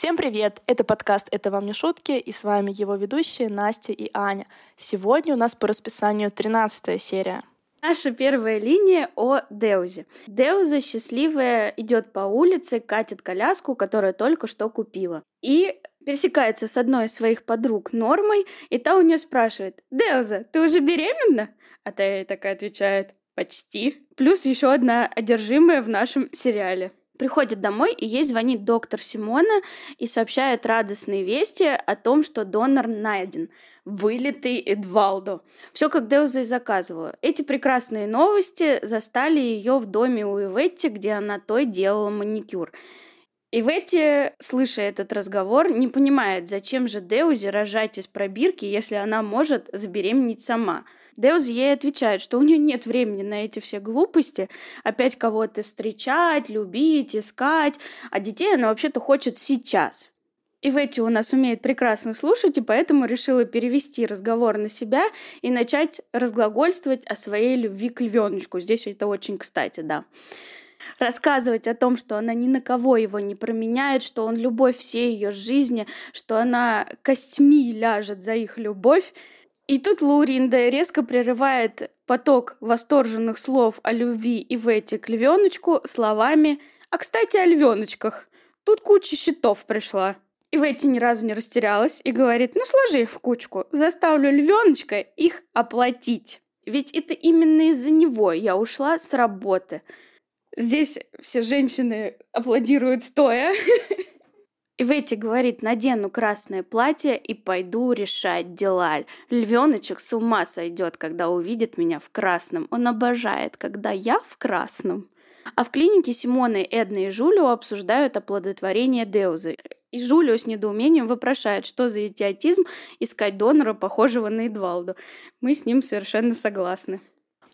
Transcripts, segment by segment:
Всем привет! Это подкаст «Это вам не шутки» и с вами его ведущие Настя и Аня. Сегодня у нас по расписанию 13 серия. Наша первая линия о Деузе. Деуза счастливая идет по улице, катит коляску, которую только что купила. И пересекается с одной из своих подруг Нормой, и та у нее спрашивает, «Деуза, ты уже беременна?» А та ей такая отвечает, «Почти». Плюс еще одна одержимая в нашем сериале приходит домой, и ей звонит доктор Симона и сообщает радостные вести о том, что донор найден. Вылитый Эдвалдо. Все как Деуза и заказывала. Эти прекрасные новости застали ее в доме у Иветти, где она той делала маникюр. Иветти, слыша этот разговор, не понимает, зачем же Деузе рожать из пробирки, если она может забеременеть сама – Деуз ей отвечает, что у нее нет времени на эти все глупости, опять кого-то встречать, любить, искать, а детей она вообще-то хочет сейчас. И в эти у нас умеет прекрасно слушать, и поэтому решила перевести разговор на себя и начать разглагольствовать о своей любви к львеночку. Здесь это очень кстати, да рассказывать о том, что она ни на кого его не променяет, что он любовь всей ее жизни, что она костьми ляжет за их любовь, и тут Лауринда резко прерывает поток восторженных слов о любви и в эти к львеночку словами «А, кстати, о львеночках. Тут куча счетов пришла». И в эти ни разу не растерялась и говорит, ну сложи их в кучку, заставлю львеночка их оплатить. Ведь это именно из-за него я ушла с работы. Здесь все женщины аплодируют стоя. Иветти говорит, надену красное платье и пойду решать дела. Львеночек с ума сойдет, когда увидит меня в красном. Он обожает, когда я в красном. А в клинике Симона, Эдна и Жулио обсуждают оплодотворение Деузы. И Жулио с недоумением вопрошает, что за идиотизм искать донора, похожего на Эдвалду. Мы с ним совершенно согласны.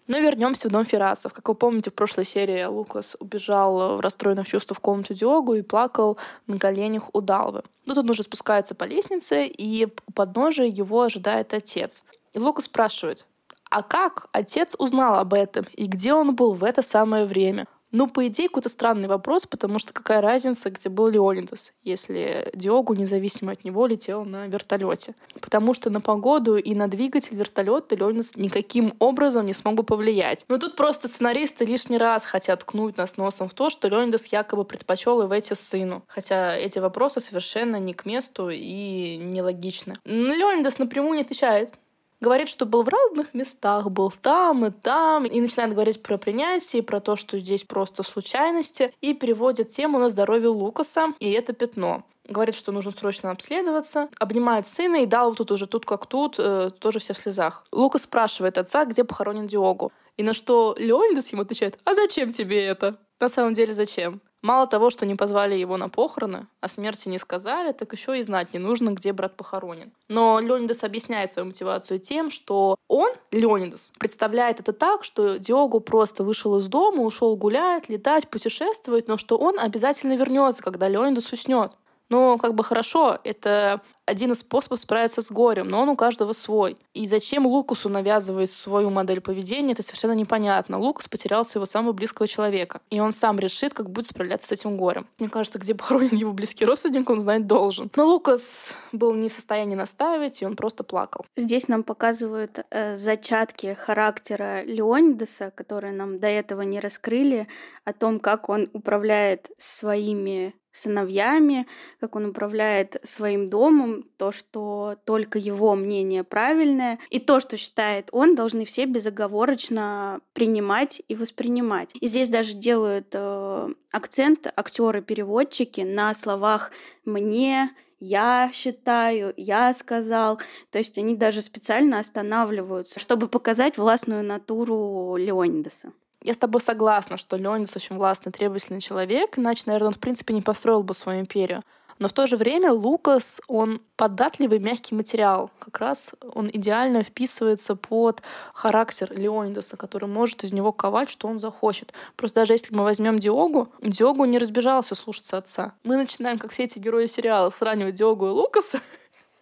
Но вернемся в дом Ферасов. Как вы помните, в прошлой серии Лукас убежал в расстроенных чувствах в комнату Диогу и плакал на коленях у Далвы. Но тут он уже спускается по лестнице, и у подножия его ожидает отец. И Лукас спрашивает, а как отец узнал об этом и где он был в это самое время? Ну, по идее, какой-то странный вопрос, потому что какая разница, где был Леонидас, если Диогу, независимо от него, летел на вертолете. Потому что на погоду и на двигатель вертолета Леонидас никаким образом не смог бы повлиять. Но тут просто сценаристы лишний раз хотят ткнуть нас носом в то, что Леонидас якобы предпочел Ивети сыну. Хотя эти вопросы совершенно не к месту и нелогичны. Леонидас напрямую не отвечает говорит, что был в разных местах, был там и там, и начинает говорить про принятие, про то, что здесь просто случайности, и переводит тему на здоровье Лукаса и это пятно говорит, что нужно срочно обследоваться, обнимает сына, и да, вот тут уже тут как тут, э, тоже все в слезах. Лукас спрашивает отца, где похоронен Диогу. И на что Леонидас ему отвечает, а зачем тебе это? На самом деле зачем? Мало того, что не позвали его на похороны, о смерти не сказали, так еще и знать не нужно, где брат похоронен. Но Леонидас объясняет свою мотивацию тем, что он, Леонидас, представляет это так, что Диогу просто вышел из дома, ушел гулять, летать, путешествовать, но что он обязательно вернется, когда Леонидас уснет. Ну, как бы хорошо, это один из способов справиться с горем, но он у каждого свой. И зачем Лукусу навязывать свою модель поведения, это совершенно непонятно. Лукус потерял своего самого близкого человека, и он сам решит, как будет справляться с этим горем. Мне кажется, где похоронен его близкий родственник, он знать должен. Но Лукас был не в состоянии настаивать, и он просто плакал. Здесь нам показывают э, зачатки характера Леонидаса, которые нам до этого не раскрыли, о том, как он управляет своими сыновьями, как он управляет своим домом, то, что только его мнение правильное, и то, что считает он, должны все безоговорочно принимать и воспринимать. И здесь даже делают э, акцент актеры-переводчики на словах «мне», я считаю, я сказал. То есть они даже специально останавливаются, чтобы показать властную натуру Леонидаса. Я с тобой согласна, что Леонидс очень властный, требовательный человек, иначе, наверное, он, в принципе, не построил бы свою империю. Но в то же время Лукас, он податливый, мягкий материал. Как раз он идеально вписывается под характер Леонидаса, который может из него ковать, что он захочет. Просто даже если мы возьмем Диогу, Диогу не разбежался слушаться отца. Мы начинаем, как все эти герои сериала, сравнивать Диогу и Лукаса,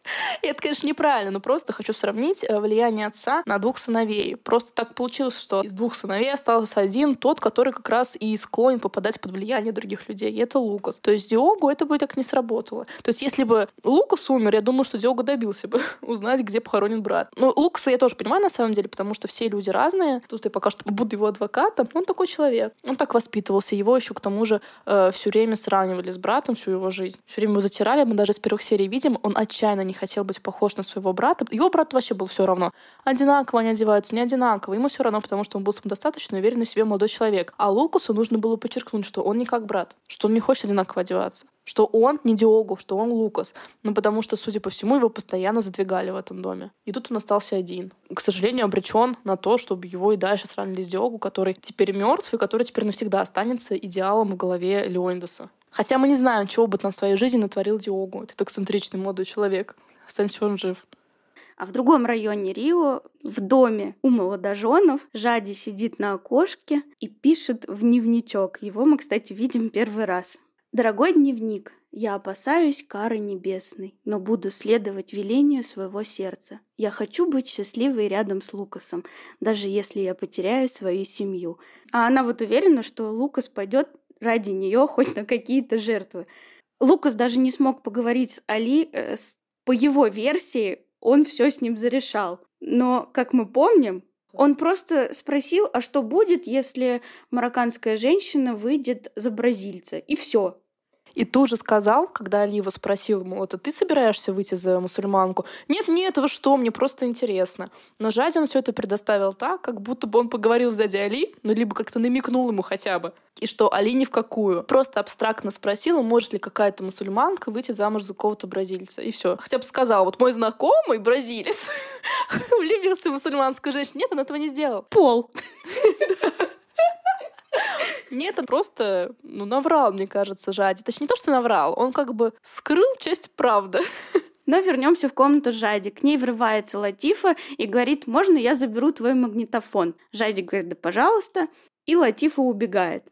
И это, конечно, неправильно, но просто хочу сравнить э, влияние отца на двух сыновей. Просто так получилось, что из двух сыновей остался один, тот, который как раз и склонен попадать под влияние других людей. И это Лукас. То есть Диогу это бы так не сработало. То есть если бы Лукас умер, я думаю, что Диогу добился бы узнать, где похоронен брат. Ну, Лукаса я тоже понимаю на самом деле, потому что все люди разные. Тут я пока что буду его адвокатом. Он такой человек. Он так воспитывался. Его еще к тому же э, все время сравнивали с братом всю его жизнь. Все время его затирали. Мы даже с первых серий видим, он отчаянно не хотел быть похож на своего брата. Его брату вообще было все равно. Одинаково они одеваются, не одинаково. Ему все равно, потому что он был самодостаточно уверенный в себе молодой человек. А Лукасу нужно было подчеркнуть, что он не как брат, что он не хочет одинаково одеваться что он не Диогу, что он Лукас. Ну, потому что, судя по всему, его постоянно задвигали в этом доме. И тут он остался один. К сожалению, обречен на то, чтобы его и дальше сравнили с Диогу, который теперь мертв и который теперь навсегда останется идеалом в голове Леонидаса. Хотя мы не знаем, чего бы там в своей жизни натворил Диогу. Этот эксцентричный молодой человек. Останется он жив. А в другом районе Рио, в доме у молодоженов, Жади сидит на окошке и пишет в дневничок. Его мы, кстати, видим первый раз. Дорогой дневник, я опасаюсь кары небесной, но буду следовать велению своего сердца. Я хочу быть счастливой рядом с Лукасом, даже если я потеряю свою семью. А она вот уверена, что Лукас пойдет ради нее хоть на какие-то жертвы. Лукас даже не смог поговорить с Али, э, по его версии, он все с ним зарешал. Но, как мы помним, он просто спросил, а что будет, если марокканская женщина выйдет за бразильца? И все. И тут же сказал, когда Али его спросил, ему, вот, а ты собираешься выйти за мусульманку? Нет, нет, вы что, мне просто интересно. Но Жади он все это предоставил так, как будто бы он поговорил с дядей Али, ну, либо как-то намекнул ему хотя бы. И что Али ни в какую. Просто абстрактно спросил, может ли какая-то мусульманка выйти замуж за какого-то бразильца. И все. Хотя бы сказал, вот мой знакомый бразилец влюбился в мусульманскую женщину. Нет, он этого не сделал. Пол. Нет, он просто, ну, наврал, мне кажется, Жади. Точнее, не то, что наврал, он как бы скрыл часть правды. Но вернемся в комнату Жади. К ней врывается Латифа и говорит, можно я заберу твой магнитофон? Жади говорит, да пожалуйста. И Латифа убегает.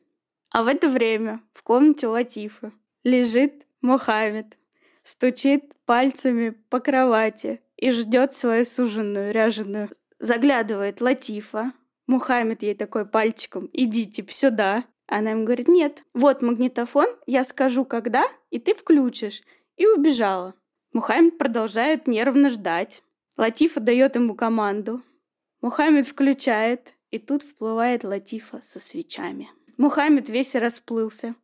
А в это время в комнате Латифа лежит Мухаммед, стучит пальцами по кровати и ждет свою суженную, ряженую. Заглядывает Латифа, Мухаммед ей такой пальчиком, иди типа сюда. Она ему говорит, нет, вот магнитофон, я скажу когда, и ты включишь. И убежала. Мухаммед продолжает нервно ждать. Латифа дает ему команду. Мухаммед включает, и тут вплывает Латифа со свечами. Мухаммед весь расплылся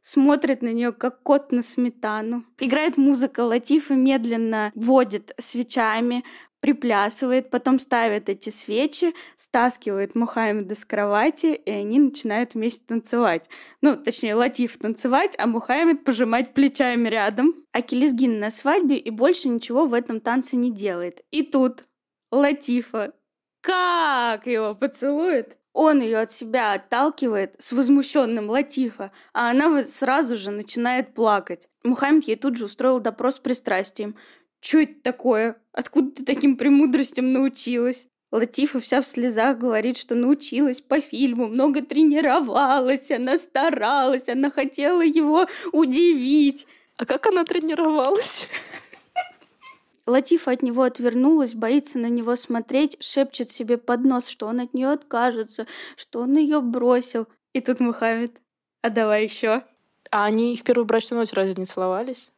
смотрит на нее как кот на сметану. Играет музыка, Латифа медленно водит свечами, приплясывает, потом ставит эти свечи, стаскивает Мухаммеда с кровати, и они начинают вместе танцевать. Ну, точнее, Латиф танцевать, а Мухаммед пожимать плечами рядом. Акелесгин на свадьбе и больше ничего в этом танце не делает. И тут Латифа как его поцелует. Он ее от себя отталкивает с возмущенным Латифа, а она сразу же начинает плакать. Мухаммед ей тут же устроил допрос с пристрастием. Что это такое? Откуда ты таким премудростям научилась? Латифа вся в слезах говорит, что научилась по фильму, много тренировалась, она старалась, она хотела его удивить. А как она тренировалась? Латифа от него отвернулась, боится на него смотреть, шепчет себе под нос, что он от нее откажется, что он ее бросил. И тут Мухаммед, а давай еще. А они в первую брачную ночь разве не целовались?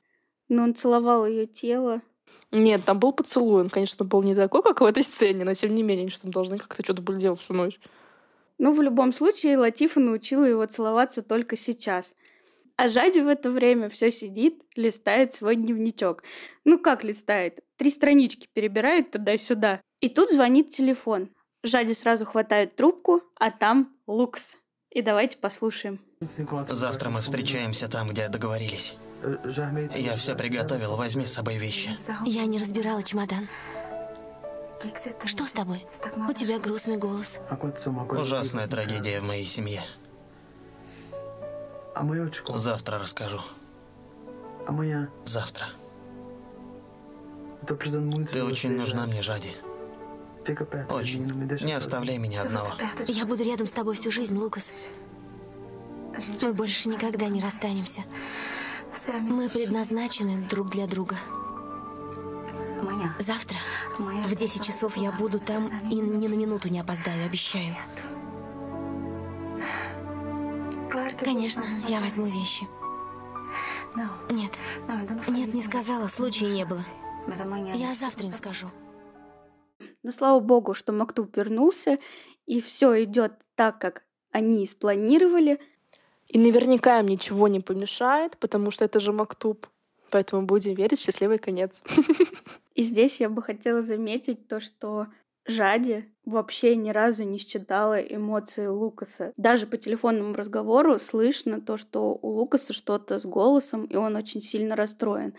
Но он целовал ее тело. Нет, там был поцелуй. Он, конечно, был не такой, как в этой сцене, но тем не менее, они что там должны как-то что-то были делать всю ночь. Ну, в любом случае, Латифа научила его целоваться только сейчас. А Жади в это время все сидит, листает свой дневничок. Ну как листает? Три странички перебирает туда-сюда. И тут звонит телефон. Жади сразу хватает трубку, а там Лукс. И давайте послушаем. Завтра мы встречаемся там, где договорились. Я все приготовил, возьми с собой вещи. Я не разбирала чемодан. Что с тобой? У тебя грустный голос. Ужасная трагедия в моей семье. Завтра расскажу. Завтра. Ты очень нужна мне, Жади. Очень. Не оставляй меня одного. Я буду рядом с тобой всю жизнь, Лукас. Мы больше никогда не расстанемся. Мы предназначены друг для друга. Завтра в 10 часов я буду там и ни на минуту не опоздаю, обещаю. Конечно, я возьму вещи. Нет, нет, не сказала, случая не было. Я завтра им скажу. Но слава богу, что Мактуб вернулся, и все идет так, как они спланировали. И наверняка им ничего не помешает, потому что это же Мактуб. Поэтому будем верить счастливый конец. И здесь я бы хотела заметить то, что Жади вообще ни разу не считала эмоции Лукаса. Даже по телефонному разговору слышно то, что у Лукаса что-то с голосом, и он очень сильно расстроен.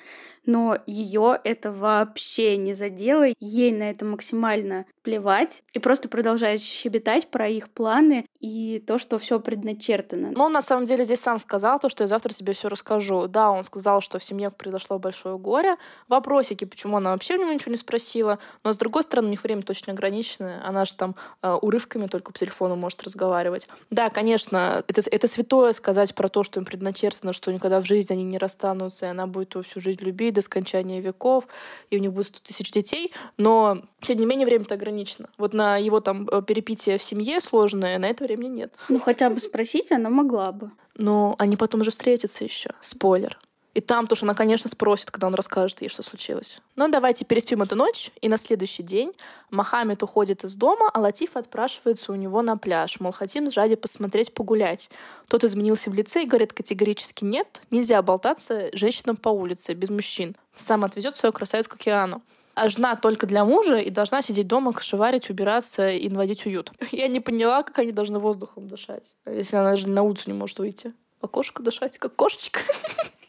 Но ее это вообще не задело. Ей на это максимально плевать и просто продолжает щебетать про их планы и то, что все предначертано. Но он на самом деле здесь сам сказал то, что я завтра себе все расскажу. Да, он сказал, что в семье произошло большое горе. Вопросики, почему она вообще у него ничего не спросила. Но с другой стороны, у них время точно ограниченное. Она же там э, урывками только по телефону может разговаривать. Да, конечно, это, это святое сказать про то, что им предначертано, что никогда в жизни они не расстанутся, и она будет его всю жизнь любить до скончания веков, и у них будет 100 тысяч детей. Но, тем не менее, время-то ограничено. Вот на его там э, перепитие в семье сложное, на это времени нет. Ну, хотя бы спросить она могла бы. Но они потом уже встретятся еще. Спойлер. И там тоже она, конечно, спросит, когда он расскажет ей, что случилось. Но давайте переспим эту ночь, и на следующий день Мохаммед уходит из дома, а Латиф отпрашивается у него на пляж. Мол, хотим с Жади посмотреть, погулять. Тот изменился в лице и говорит категорически нет, нельзя болтаться женщинам по улице, без мужчин. Сам отвезет свою красавицу к океану а жена только для мужа и должна сидеть дома, кошеварить, убираться и наводить уют. Я не поняла, как они должны воздухом дышать, если она даже на улицу не может выйти. Окошко дышать, как кошечка.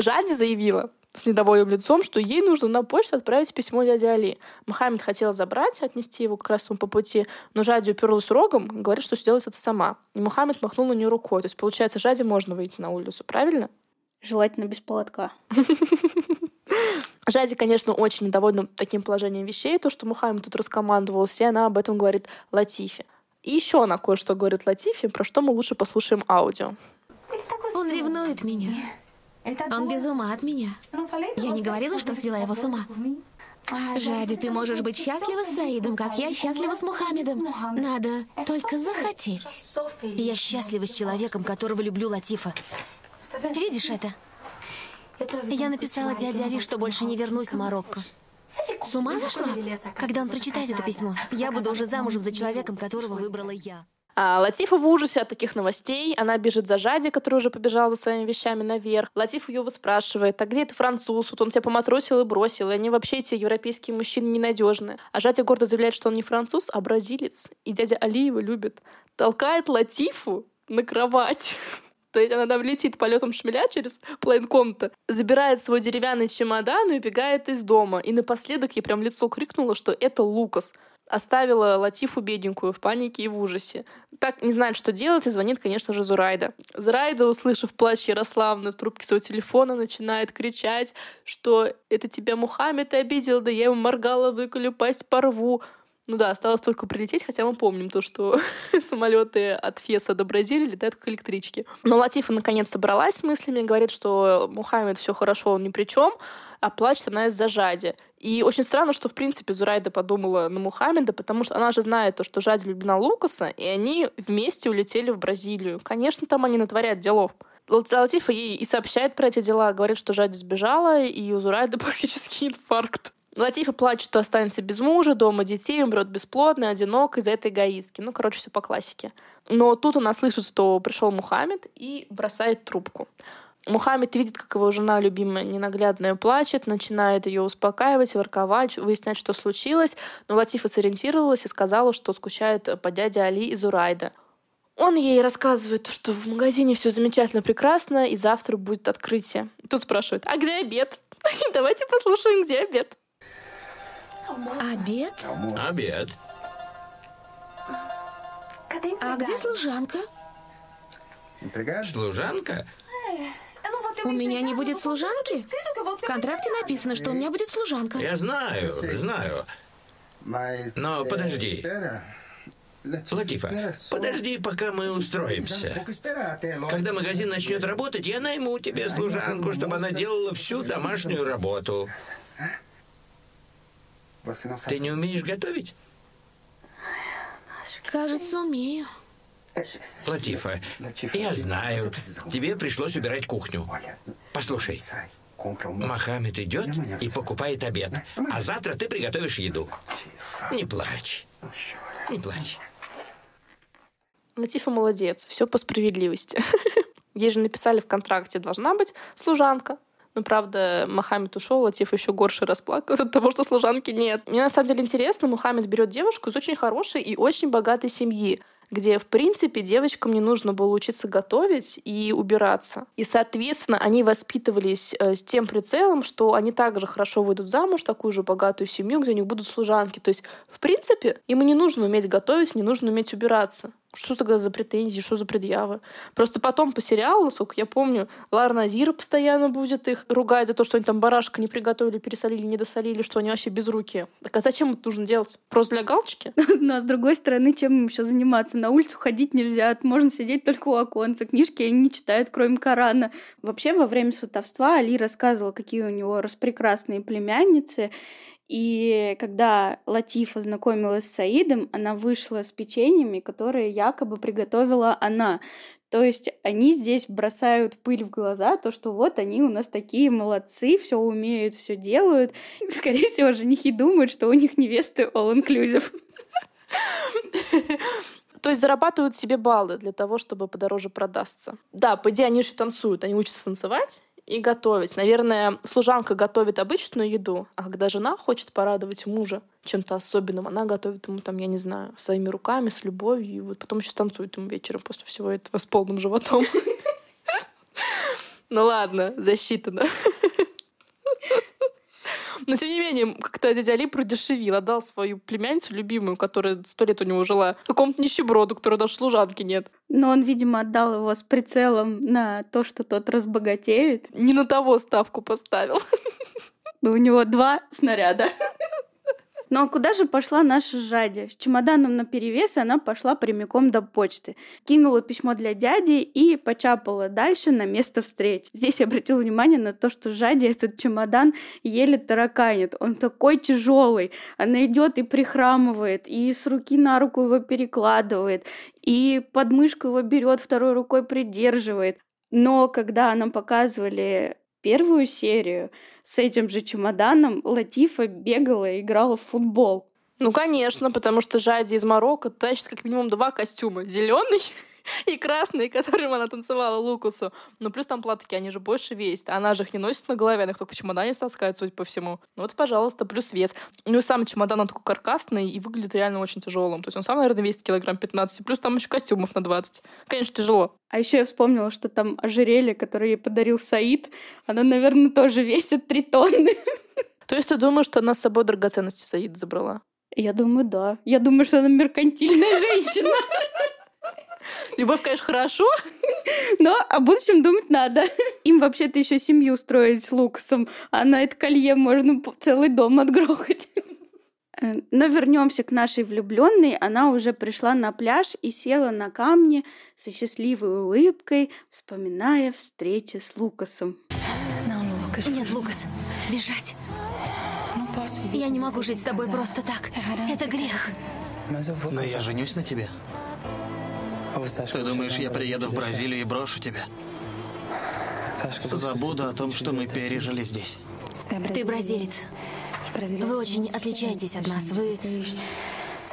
Жади заявила с недовольным лицом, что ей нужно на почту отправить письмо дяде Али. Мухаммед хотел забрать, отнести его как раз по пути, но Жади уперлась рогом, говорит, что сделает это сама. И Мухаммед махнул на нее рукой. То есть, получается, Жади можно выйти на улицу, правильно? Желательно без поводка. Жади, конечно, очень недовольна таким положением вещей, то, что Мухаммед тут раскомандовался, и она об этом говорит Латифе. И еще она кое-что говорит Латифе, про что мы лучше послушаем аудио. Он ревнует меня. Он без ума от меня. Я не говорила, что свела его с ума. Жади, ты можешь быть счастлива с Саидом, как я счастлива с Мухаммедом. Надо только захотеть. Я счастлива с человеком, которого люблю Латифа. Видишь это? Я написала дяде Али, что больше не вернусь в Марокко. С ума зашла? Когда он прочитает это письмо, я буду уже замужем за человеком, которого выбрала я. А Латифа в ужасе от таких новостей. Она бежит за Жади, который уже побежал за своими вещами наверх. Латиф ее выспрашивает, а где это француз? Вот он тебя поматросил и бросил. И они вообще, эти европейские мужчины, ненадежные. А Жади гордо заявляет, что он не француз, а бразилец. И дядя Али его любит. Толкает Латифу на кровать. То есть она там летит полетом шмеля через плейн-комната, забирает свой деревянный чемодан и убегает из дома. И напоследок ей прям лицо крикнуло, что это Лукас. Оставила Латифу бедненькую в панике и в ужасе. Так не знает, что делать, и звонит, конечно же, Зурайда. Зурайда, услышав плач Ярославны в трубке своего телефона, начинает кричать, что это тебя Мухаммед обидел, да я ему моргала, выколю, пасть порву. Ну да, осталось только прилететь, хотя мы помним то, что самолеты от Феса до Бразилии летают как электрички. Но Латифа наконец собралась с мыслями говорит, что Мухаммед все хорошо, он ни при чем, а плачет она из-за Жади. И очень странно, что, в принципе, Зурайда подумала на Мухаммеда, потому что она же знает то, что Жади влюблена Лукаса, и они вместе улетели в Бразилию. Конечно, там они натворят делов. Латифа ей и сообщает про эти дела, говорит, что Жади сбежала, и у Зурайда практически инфаркт. Латифа плачет, что останется без мужа, дома детей, умрет бесплодно, одинок из-за этой эгоистки. Ну, короче, все по классике. Но тут она слышит, что пришел Мухаммед и бросает трубку. Мухаммед видит, как его жена любимая ненаглядная плачет, начинает ее успокаивать, ворковать, выяснять, что случилось. Но Латифа сориентировалась и сказала, что скучает по дяде Али из Урайда. Он ей рассказывает, что в магазине все замечательно, прекрасно, и завтра будет открытие. Тут спрашивает, а где обед? Давайте послушаем, где обед. Обед? Обед. А где служанка? Служанка? У меня не будет служанки? В контракте написано, что у меня будет служанка. Я знаю, знаю. Но подожди. Латифа, подожди, пока мы устроимся. Когда магазин начнет работать, я найму тебе служанку, чтобы она делала всю домашнюю работу. Ты не умеешь готовить? Кажется, умею. Латифа, я знаю, тебе пришлось убирать кухню. Послушай, Мохаммед идет и покупает обед, а завтра ты приготовишь еду. Не плачь, не плачь. Латифа молодец, все по справедливости. Ей же написали в контракте, должна быть служанка. Но, правда, Мохаммед ушел, Латиф еще горше расплакался от того, что служанки нет. Мне на самом деле интересно, Мухаммед берет девушку из очень хорошей и очень богатой семьи где, в принципе, девочкам не нужно было учиться готовить и убираться. И, соответственно, они воспитывались э, с тем прицелом, что они также хорошо выйдут замуж, такую же богатую семью, где у них будут служанки. То есть, в принципе, им не нужно уметь готовить, не нужно уметь убираться. Что тогда за претензии, что за предъявы? Просто потом по сериалу, насколько я помню, Лара Назира постоянно будет их ругать за то, что они там барашка не приготовили, пересолили, не досолили, что они вообще без руки. Так а зачем это нужно делать? Просто для галочки? Ну, а с другой стороны, чем им еще заниматься? На улицу ходить нельзя, можно сидеть только у оконца, книжки они не читают, кроме Корана. Вообще, во время сватовства Али рассказывала, какие у него распрекрасные племянницы, и когда Латифа знакомилась с Саидом, она вышла с печеньями, которые якобы приготовила она. То есть они здесь бросают пыль в глаза, то, что вот они у нас такие молодцы, все умеют, все делают. Скорее всего, женихи думают, что у них невесты all-inclusive. То есть зарабатывают себе баллы для того, чтобы подороже продастся. Да, по идее, они же танцуют, они учатся танцевать, и готовить. Наверное, служанка готовит обычную еду, а когда жена хочет порадовать мужа чем-то особенным, она готовит ему там, я не знаю, своими руками, с любовью, и вот потом еще танцует ему вечером после всего этого с полным животом. Ну ладно, засчитано. Но тем не менее, как-то дядя Али продешевил, отдал свою племянницу любимую, которая сто лет у него жила, какому-то нищеброду, которого даже служанки нет. Но он, видимо, отдал его с прицелом на то, что тот разбогатеет. Не на того ставку поставил. Ну, у него два снаряда. Ну а куда же пошла наша Жади? С чемоданом на перевес она пошла прямиком до почты. Кинула письмо для дяди и почапала дальше на место встреч. Здесь я обратила внимание на то, что Жади этот чемодан еле тараканит. Он такой тяжелый. Она идет и прихрамывает, и с руки на руку его перекладывает, и подмышку его берет, второй рукой придерживает. Но когда нам показывали первую серию, с этим же чемоданом Латифа бегала и играла в футбол. Ну, конечно, потому что Жади из Марокко тащит как минимум два костюма. Зеленый и красный, которым она танцевала Лукусу. Ну, плюс там платки, они же больше весят. А она же их не носит на голове, она их только в чемодане таскает, судя по всему. Ну вот, пожалуйста, плюс вес. Ну и сам чемодан, он такой каркасный и выглядит реально очень тяжелым. То есть он сам, наверное, весит килограмм 15, плюс там еще костюмов на 20. Конечно, тяжело. А еще я вспомнила, что там ожерелье, которое ей подарил Саид, оно, наверное, тоже весит 3 тонны. То есть ты думаешь, что она с собой драгоценности Саид забрала? Я думаю, да. Я думаю, что она меркантильная женщина. Любовь, конечно, хорошо. Но о будущем думать надо. Им вообще-то еще семью строить с Лукасом, а на это колье можно целый дом отгрохать. Э, но вернемся к нашей влюбленной. Она уже пришла на пляж и села на камне со счастливой улыбкой, вспоминая встречи с Лукасом. Нет, Лукас, бежать. Я не могу жить с тобой просто так. Это грех. Но я женюсь на тебе. Ты думаешь, я приеду в Бразилию и брошу тебя? Забуду о том, что мы пережили здесь. Ты бразилец. Вы очень отличаетесь от нас. Вы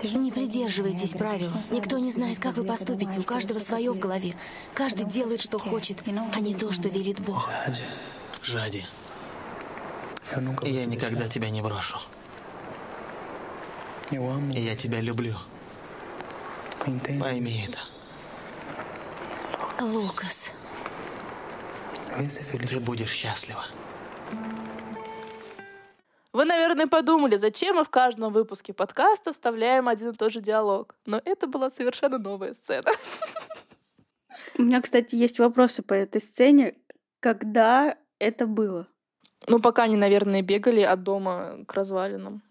не придерживаетесь правил. Никто не знает, как вы поступите. У каждого свое в голове. Каждый делает, что хочет, а не то, что велит Бог. Жади, я никогда тебя не брошу. Я тебя люблю. Пойми это. Лукас. Ты будешь счастлива. Вы, наверное, подумали, зачем мы в каждом выпуске подкаста вставляем один и тот же диалог. Но это была совершенно новая сцена. У меня, кстати, есть вопросы по этой сцене. Когда это было? Ну, пока они, наверное, бегали от дома к развалинам.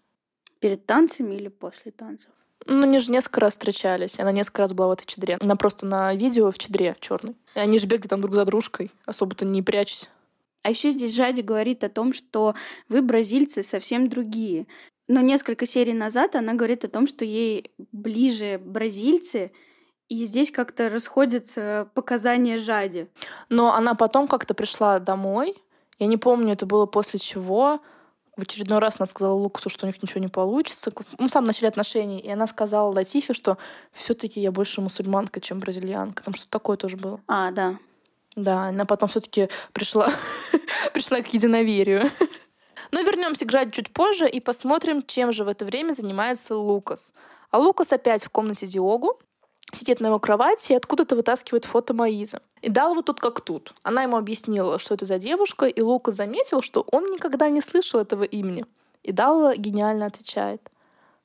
Перед танцами или после танцев? Ну, они же несколько раз встречались. Она несколько раз была в этой чедре. Она просто на видео в чедре черной. И они же бегали там друг за дружкой, особо-то не прячась. А еще здесь Жади говорит о том, что вы, бразильцы, совсем другие. Но несколько серий назад она говорит о том, что ей ближе бразильцы, и здесь как-то расходятся показания Жади. Но она потом как-то пришла домой. Я не помню, это было после чего. В очередной раз она сказала Лукасу, что у них ничего не получится. Ну, в самом начале отношений. И она сказала Латифе, что все таки я больше мусульманка, чем бразильянка. Там что-то такое тоже было. А, да. Да, она потом все таки пришла, пришла к единоверию. Но вернемся к Жаде чуть позже и посмотрим, чем же в это время занимается Лукас. А Лукас опять в комнате Диогу, сидит на его кровати и откуда-то вытаскивает фото Маизы. И дал его тут как тут. Она ему объяснила, что это за девушка, и Лука заметил, что он никогда не слышал этого имени. И Далва гениально отвечает.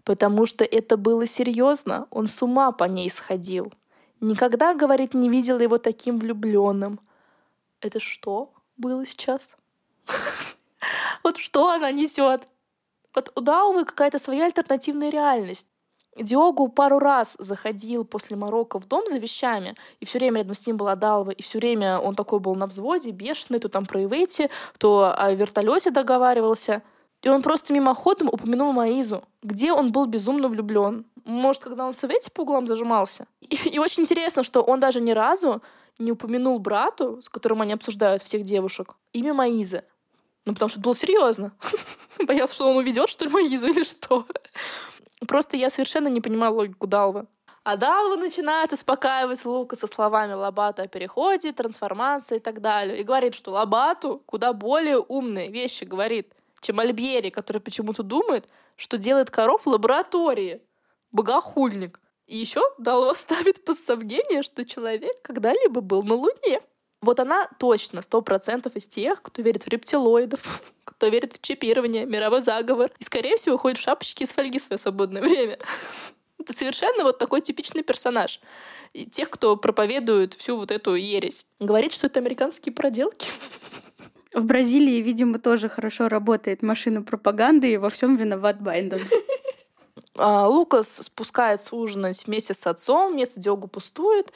Потому что это было серьезно, он с ума по ней сходил. Никогда, говорит, не видела его таким влюбленным. Это что было сейчас? Вот что она несет? Вот у Далвы какая-то своя альтернативная реальность. Диогу пару раз заходил после Марокко в дом за вещами, и все время рядом с ним была Далва, и все время он такой был на взводе, бешеный, то там про Ивете, то о вертолете договаривался. И он просто мимоходом упомянул Маизу, где он был безумно влюблен. Может, когда он с Ивете по углам зажимался. И, и очень интересно, что он даже ни разу не упомянул брату, с которым они обсуждают всех девушек, имя Маизы. Ну, потому что это было серьезно. Боялся, что он уведет, что ли, Маизу или что. Просто я совершенно не понимаю логику Далвы. А Далва начинает успокаивать Лука со словами Лобата о переходе, трансформации и так далее. И говорит, что Лобату куда более умные вещи говорит, чем Альбери, который почему-то думает, что делает коров в лаборатории. Богохульник. И еще Далва ставит под сомнение, что человек когда-либо был на Луне. Вот она точно сто процентов из тех, кто верит в рептилоидов, кто верит в чипирование, мировой заговор. И, скорее всего, ходит в шапочке из фольги в свое свободное время. Это совершенно вот такой типичный персонаж. И тех, кто проповедует всю вот эту ересь. Говорит, что это американские проделки. В Бразилии, видимо, тоже хорошо работает машина пропаганды, и во всем виноват Байден. А, Лукас спускается ужинать вместе с отцом, место Диогу пустует,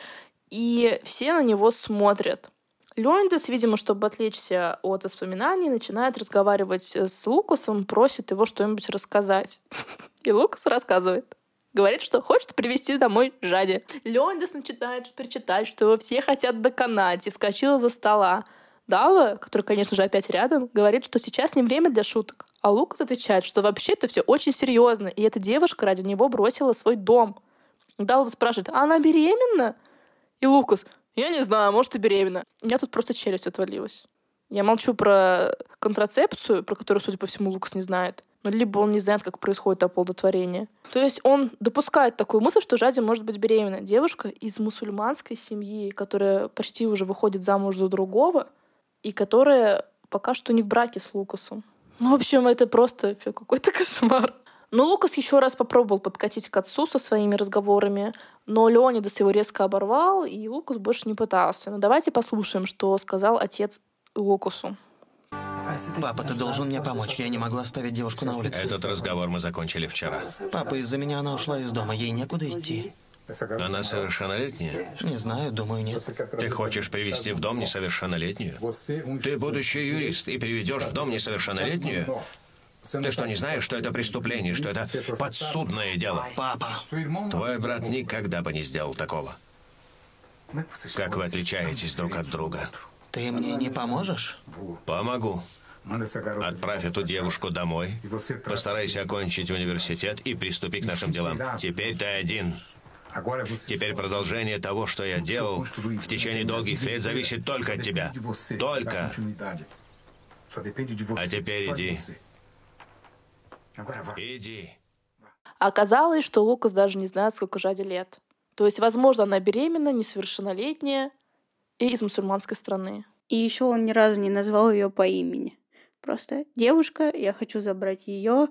и все на него смотрят. Леонидас, видимо, чтобы отвлечься от воспоминаний, начинает разговаривать с Лукасом, просит его что-нибудь рассказать. И Лукас рассказывает. Говорит, что хочет привести домой Жади. Леонидас начинает причитать, что его все хотят доконать, и вскочила за стола. Дава, который, конечно же, опять рядом, говорит, что сейчас не время для шуток. А Лукас отвечает, что вообще это все очень серьезно, и эта девушка ради него бросила свой дом. Далва спрашивает, а она беременна? И Лукас, я не знаю, может, и беременна. Меня тут просто челюсть отвалилась. Я молчу про контрацепцию, про которую, судя по всему, Лукас не знает. Ну, либо он не знает, как происходит оплодотворение. То есть он допускает такую мысль, что Жади может быть беременна. Девушка из мусульманской семьи, которая почти уже выходит замуж за другого, и которая пока что не в браке с Лукасом. Ну, в общем, это просто какой-то кошмар. Но Лукас еще раз попробовал подкатить к отцу со своими разговорами, но Леонидас его резко оборвал, и Лукас больше не пытался. Но ну, давайте послушаем, что сказал отец Лукасу. Папа, ты должен мне помочь. Я не могу оставить девушку на улице. Этот разговор мы закончили вчера. Папа, из-за меня она ушла из дома. Ей некуда идти. Она совершеннолетняя? Не знаю, думаю, нет. Ты хочешь привести в дом несовершеннолетнюю? Ты будущий юрист и приведешь в дом несовершеннолетнюю? Ты что, не знаешь, что это преступление, что это подсудное дело? Папа. Твой брат никогда бы не сделал такого. Как вы отличаетесь друг от друга? Ты мне не поможешь? Помогу. Отправь эту девушку домой, постарайся окончить университет и приступи к нашим делам. Теперь ты один. Теперь продолжение того, что я делал в течение долгих лет, зависит только от тебя. Только. А теперь иди. Иди. Оказалось, что Лукас даже не знает, сколько Жаде лет. То есть, возможно, она беременна, несовершеннолетняя и из мусульманской страны. И еще он ни разу не назвал ее по имени. Просто девушка, я хочу забрать ее,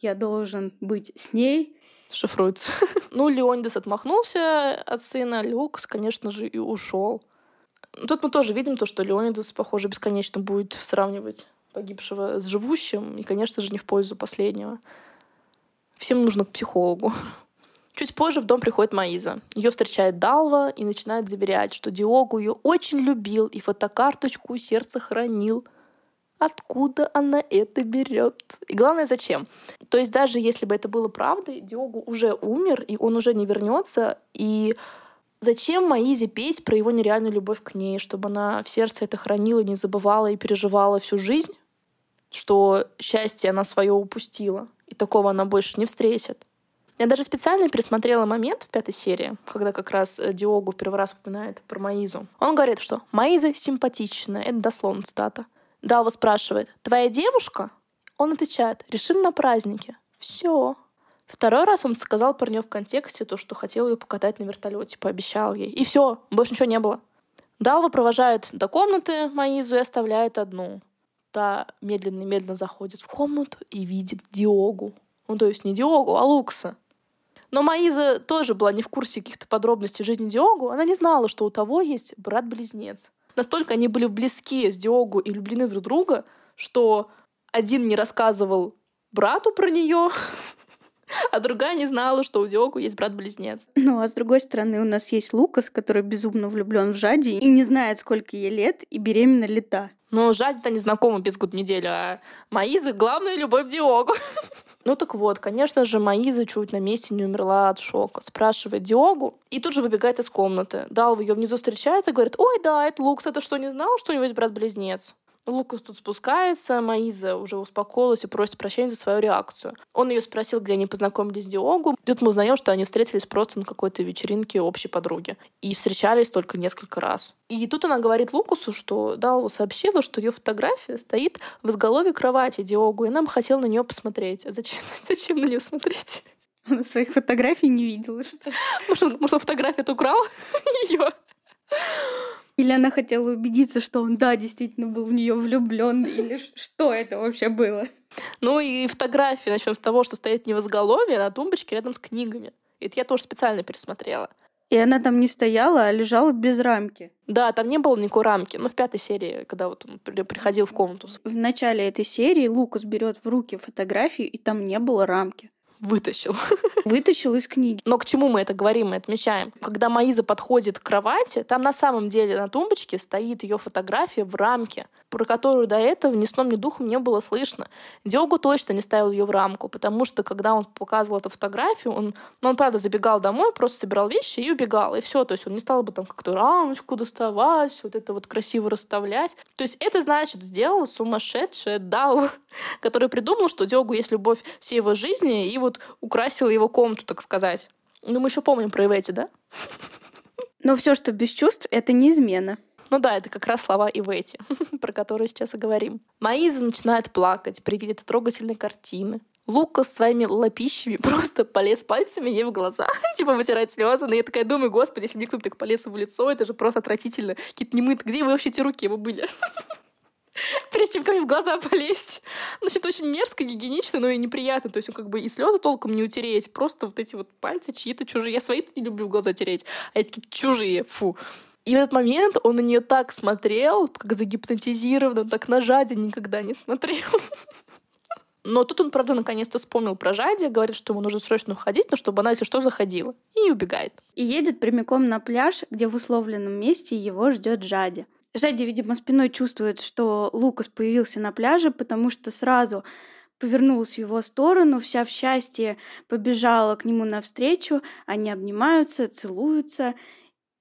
я должен быть с ней. Шифруется. ну, Леонидас отмахнулся от сына, Люкс, конечно же, и ушел. Тут мы тоже видим то, что Леонидас, похоже, бесконечно будет сравнивать погибшего с живущим, и, конечно же, не в пользу последнего. Всем нужно к психологу. Чуть позже в дом приходит Маиза. Ее встречает Далва и начинает заверять, что Диогу ее очень любил и фотокарточку сердца хранил. Откуда она это берет? И главное, зачем? То есть даже если бы это было правдой, Диогу уже умер, и он уже не вернется, и Зачем Маизе петь про его нереальную любовь к ней, чтобы она в сердце это хранила, не забывала и переживала всю жизнь, что счастье она свое упустила, и такого она больше не встретит. Я даже специально пересмотрела момент в пятой серии, когда как раз э, Диогу первый раз упоминает про Маизу. Он говорит, что Маиза симпатичная, это дословно цитата. Далва спрашивает, твоя девушка? Он отвечает, решим на празднике. Все. Второй раз он сказал нее в контексте то, что хотел ее покатать на вертолете, пообещал ей. И все, больше ничего не было. Далва провожает до комнаты Маизу и оставляет одну. Та медленно-медленно заходит в комнату и видит Диогу. Ну, то есть не Диогу, а Лукса. Но Маиза тоже была не в курсе каких-то подробностей жизни Диогу. Она не знала, что у того есть брат-близнец. Настолько они были близки с Диогу и влюблены друг друга, что один не рассказывал брату про нее, а другая не знала, что у Диогу есть брат-близнец. Ну, а с другой стороны, у нас есть Лукас, который безумно влюблен в Жади и не знает, сколько ей лет, и беременна ли та. Ну, Жади-то не знакома без года неделю, а Маиза — главная любовь Диогу. Ну так вот, конечно же, Маиза чуть на месте не умерла от шока. Спрашивает Диогу и тут же выбегает из комнаты. Далва ее внизу встречает и говорит, ой, да, это Лукс, это что, не знал, что у него есть брат-близнец? Лукас тут спускается, Маиза уже успокоилась и просит прощения за свою реакцию. Он ее спросил, где они познакомились с Диогу. Тут мы узнаем, что они встретились просто на какой-то вечеринке общей подруги. И встречались только несколько раз. И тут она говорит Лукасу, что Далва сообщила, что ее фотография стоит в изголовье кровати Диогу, и нам хотел на нее посмотреть. А зачем, зачем на нее смотреть? Она своих фотографий не видела, что Может, может фотографию украл ее? Или она хотела убедиться, что он, да, действительно был в нее влюблен, или что это вообще было? Ну и фотографии, начнем с того, что стоит не в изголовье, а на тумбочке рядом с книгами. Это я тоже специально пересмотрела. И она там не стояла, а лежала без рамки. Да, там не было никакой рамки. Но ну, в пятой серии, когда вот он приходил в комнату. В начале этой серии Лукас берет в руки фотографию, и там не было рамки вытащил. Вытащил из книги. Но к чему мы это говорим, мы отмечаем? Когда Маиза подходит к кровати, там на самом деле на тумбочке стоит ее фотография в рамке, про которую до этого ни сном, ни духом не было слышно. Диогу точно не ставил ее в рамку, потому что когда он показывал эту фотографию, он, ну, он правда забегал домой, просто собирал вещи и убегал, и все. То есть он не стал бы там как-то рамочку доставать, вот это вот красиво расставлять. То есть это значит, сделал сумасшедшая Дау, который придумал, что Диогу есть любовь всей его жизни, и вот вот украсила его комнату, так сказать. Ну, мы еще помним про Ивети, да? Но все, что без чувств, это не измена. Ну да, это как раз слова Ивети, про которые сейчас и говорим. Маиза начинает плакать при виде этой трогательной картины. Лука своими лапищами просто полез пальцами ей в глаза, типа вытирать слезы. Но я такая думаю, господи, если мне кто-то так полез в лицо, это же просто отвратительно. Какие-то немытые. Где вы вообще эти руки его были? прежде чем ко мне в глаза полезть. Значит, очень мерзко, гигиенично, но и неприятно. То есть, как бы и слезы толком не утереть. Просто вот эти вот пальцы чьи-то чужие. Я свои не люблю в глаза тереть, а эти чужие. Фу. И в этот момент он на нее так смотрел, как загипнотизированно, так на Жаде никогда не смотрел. Но тут он, правда, наконец-то вспомнил про Жади, говорит, что ему нужно срочно уходить, но чтобы она, если что, заходила. И убегает. И едет прямиком на пляж, где в условленном месте его ждет Жади. Жади, видимо, спиной чувствует, что Лукас появился на пляже, потому что сразу повернулась в его сторону, вся в счастье побежала к нему навстречу, они обнимаются, целуются.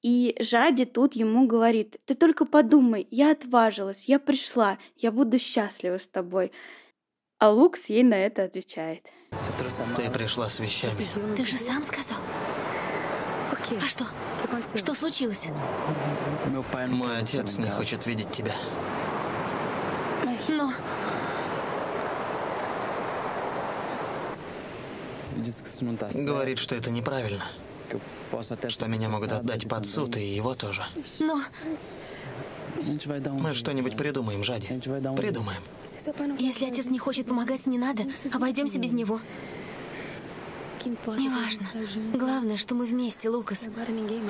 И Жади тут ему говорит, ты только подумай, я отважилась, я пришла, я буду счастлива с тобой. А Лукс ей на это отвечает. Ты пришла с вещами. Ты же сам сказал. А что? Что случилось? Мой отец не хочет видеть тебя. Но... Говорит, что это неправильно. Что меня могут отдать под суд, и его тоже. Но... Мы что-нибудь придумаем, Жади. Придумаем. Если отец не хочет помогать, не надо. Обойдемся без него. Неважно. Главное, что мы вместе, Лукас.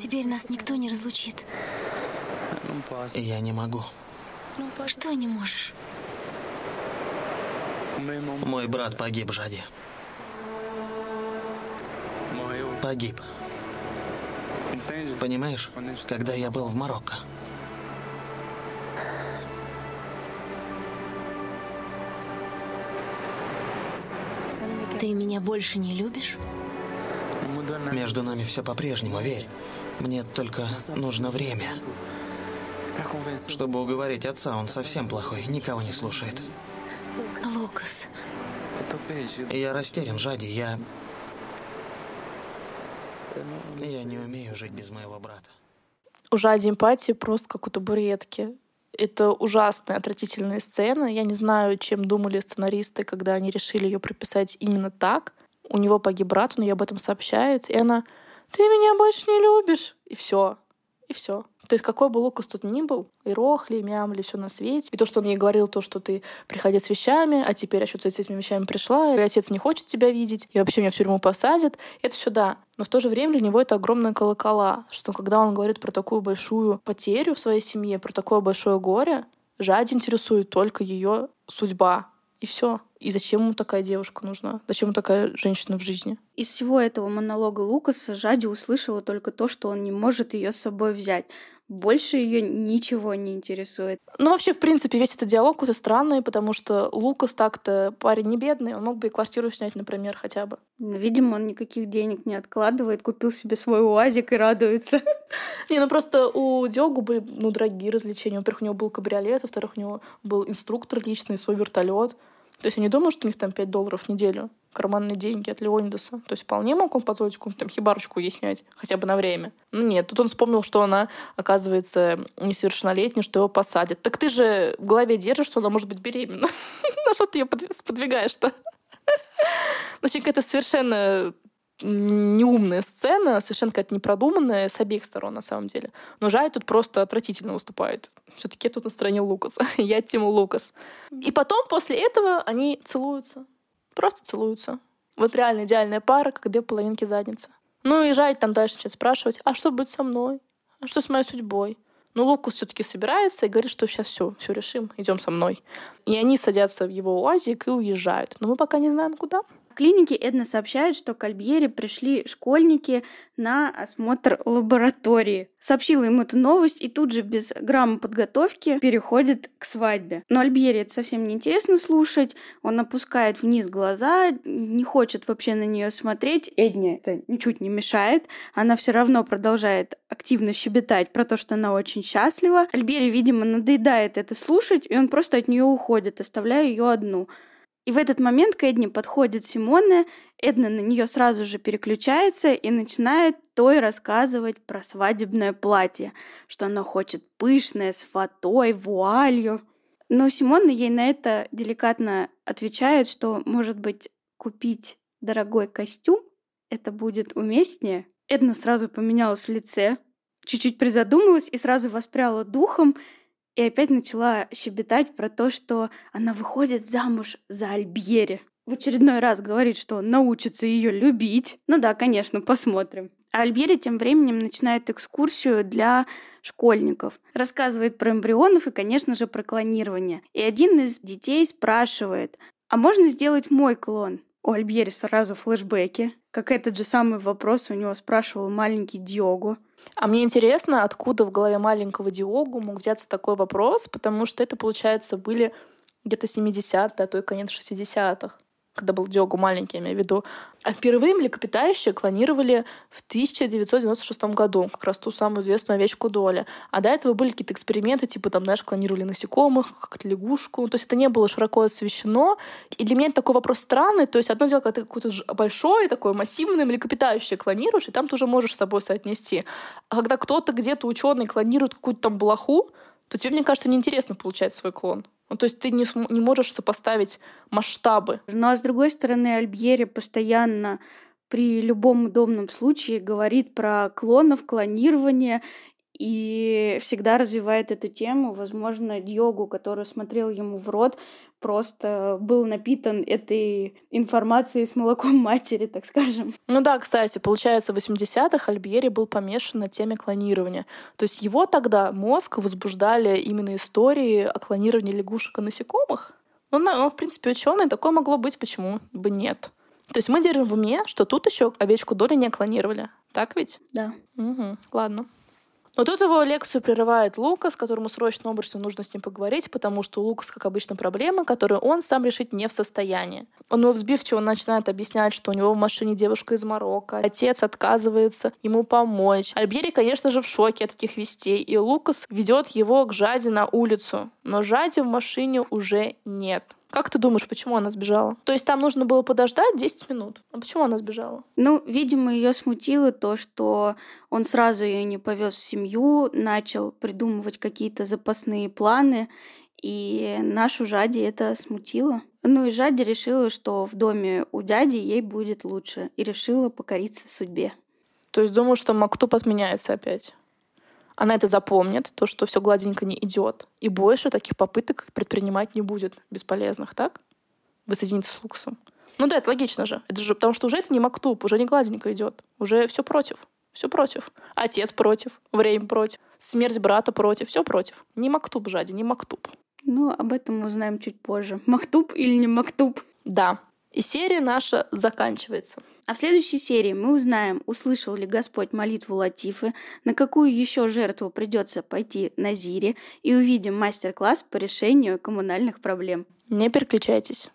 Теперь нас никто не разлучит. Я не могу. Что не можешь? Мой брат погиб, Жади. Погиб. Понимаешь, когда я был в Марокко. Ты меня больше не любишь? Между нами все по-прежнему, верь. Мне только нужно время. Чтобы уговорить отца, он совсем плохой, никого не слушает. Лукас. Я растерян, Жади, я... Я не умею жить без моего брата. У Жади эмпатии просто как у табуретки. Это ужасная, отвратительная сцена. Я не знаю, чем думали сценаристы, когда они решили ее прописать именно так. У него погиб брат, он ей об этом сообщает, и она «Ты меня больше не любишь!» И все. И все. То есть какой бы Лукас тут ни был, и рохли, и мямли, все на свете. И то, что он ей говорил, то, что ты приходи с вещами, а теперь я что-то с этими вещами пришла, и отец не хочет тебя видеть, и вообще меня в тюрьму посадят. Это все да. Но в то же время для него это огромная колокола, что когда он говорит про такую большую потерю в своей семье, про такое большое горе, Жади интересует только ее судьба. И все. И зачем ему такая девушка нужна? Зачем ему такая женщина в жизни? Из всего этого монолога Лукаса Жади услышала только то, что он не может ее с собой взять. Больше ее ничего не интересует. Ну, вообще, в принципе, весь этот диалог какой-то странный, потому что Лукас так-то парень не бедный, он мог бы и квартиру снять, например, хотя бы. Видимо, он никаких денег не откладывает, купил себе свой УАЗик и радуется. Не, ну просто у Диогу были ну, дорогие развлечения. Во-первых, у него был кабриолет, во-вторых, у него был инструктор личный, свой вертолет. То есть я не думаю, что у них там 5 долларов в неделю карманные деньги от Леонидаса. То есть вполне мог он позволить какую-нибудь там хибарочку ей снять, хотя бы на время. Ну нет, тут он вспомнил, что она, оказывается, несовершеннолетняя, что его посадят. Так ты же в голове держишь, что она может быть беременна. На что ты ее подвигаешь-то? Значит, это совершенно неумная сцена, совершенно какая-то непродуманная с обеих сторон, на самом деле. Но Жай тут просто отвратительно выступает. все таки я тут на стороне Лукаса. я Тим Лукас. И потом, после этого, они целуются. Просто целуются. Вот реально идеальная пара, как две половинки задницы. Ну и Жай там дальше начинает спрашивать, а что будет со мной? А что с моей судьбой? Но Лукас все-таки собирается и говорит, что сейчас все, все решим, идем со мной. И они садятся в его уазик и уезжают. Но мы пока не знаем, куда клинике Эдна сообщает, что к Альбьере пришли школьники на осмотр лаборатории. Сообщила ему эту новость и тут же без грамма подготовки переходит к свадьбе. Но Альбьере это совсем не интересно слушать. Он опускает вниз глаза, не хочет вообще на нее смотреть. Эдне это ничуть не мешает. Она все равно продолжает активно щебетать про то, что она очень счастлива. Альбере, видимо, надоедает это слушать, и он просто от нее уходит, оставляя ее одну. И в этот момент к Эдне подходит Симона, Эдна на нее сразу же переключается и начинает той рассказывать про свадебное платье, что она хочет пышное, с фатой, вуалью. Но Симона ей на это деликатно отвечает, что, может быть, купить дорогой костюм это будет уместнее. Эдна сразу поменялась в лице, чуть-чуть призадумалась и сразу воспряла духом и опять начала щебетать про то, что она выходит замуж за Альбьери. В очередной раз говорит, что он научится ее любить. Ну да, конечно, посмотрим. А Альбери тем временем начинает экскурсию для школьников. Рассказывает про эмбрионов и, конечно же, про клонирование. И один из детей спрашивает, а можно сделать мой клон? У Альбери сразу флешбеки. Как этот же самый вопрос у него спрашивал маленький Диогу. А мне интересно, откуда в голове маленького Диогу мог взяться такой вопрос, потому что это, получается, были где-то 70-е, а то и конец 60-х когда был Диогу маленький, я имею в виду. А впервые млекопитающие клонировали в 1996 году, как раз ту самую известную овечку Доли. А до этого были какие-то эксперименты, типа там, знаешь, клонировали насекомых, как-то лягушку. То есть это не было широко освещено. И для меня это такой вопрос странный. То есть одно дело, когда ты какое-то большое, такое массивное млекопитающее клонируешь, и там ты уже можешь с собой соотнести. А когда кто-то где-то ученый клонирует какую-то там блоху, то тебе, мне кажется, неинтересно получать свой клон. Ну, то есть ты не, не можешь сопоставить масштабы. Ну, а с другой стороны, Альбьери постоянно при любом удобном случае говорит про клонов, клонирование и всегда развивает эту тему. Возможно, Дьогу, который смотрел ему в рот, просто был напитан этой информацией с молоком матери, так скажем. Ну да, кстати, получается, в 80-х Альбьери был помешан на теме клонирования. То есть его тогда мозг возбуждали именно истории о клонировании лягушек и насекомых. Ну, он, в принципе, ученый, такое могло быть, почему бы нет. То есть мы держим в уме, что тут еще овечку Доли не клонировали. Так ведь? Да. Угу. Ладно. Но тут его лекцию прерывает Лукас, которому срочно обычно нужно с ним поговорить, потому что у Лукаса, как обычно, проблемы, которые он сам решить не в состоянии. Он его взбивчиво начинает объяснять, что у него в машине девушка из Марокко, отец отказывается ему помочь. Альбери, конечно же, в шоке от таких вестей, и Лукас ведет его к Жаде на улицу. Но Жади в машине уже нет. Как ты думаешь, почему она сбежала? То есть там нужно было подождать 10 минут. А почему она сбежала? Ну, видимо, ее смутило то, что он сразу ее не повез в семью, начал придумывать какие-то запасные планы, и нашу Жади это смутило. Ну и Жади решила, что в доме у дяди ей будет лучше, и решила покориться судьбе. То есть думаю, что Мактуб отменяется опять она это запомнит, то, что все гладенько не идет, и больше таких попыток предпринимать не будет бесполезных, так? Воссоединиться с Лукасом. Ну да, это логично же. Это же потому что уже это не Мактуб, уже не гладенько идет. Уже все против. Все против. Отец против, время против, смерть брата против, все против. Не Мактуб, Жади, не Мактуб. Ну, об этом мы узнаем чуть позже. Мактуб или не Мактуб? Да. И серия наша заканчивается. А в следующей серии мы узнаем, услышал ли Господь молитву Латифы, на какую еще жертву придется пойти на Зире, и увидим мастер-класс по решению коммунальных проблем. Не переключайтесь.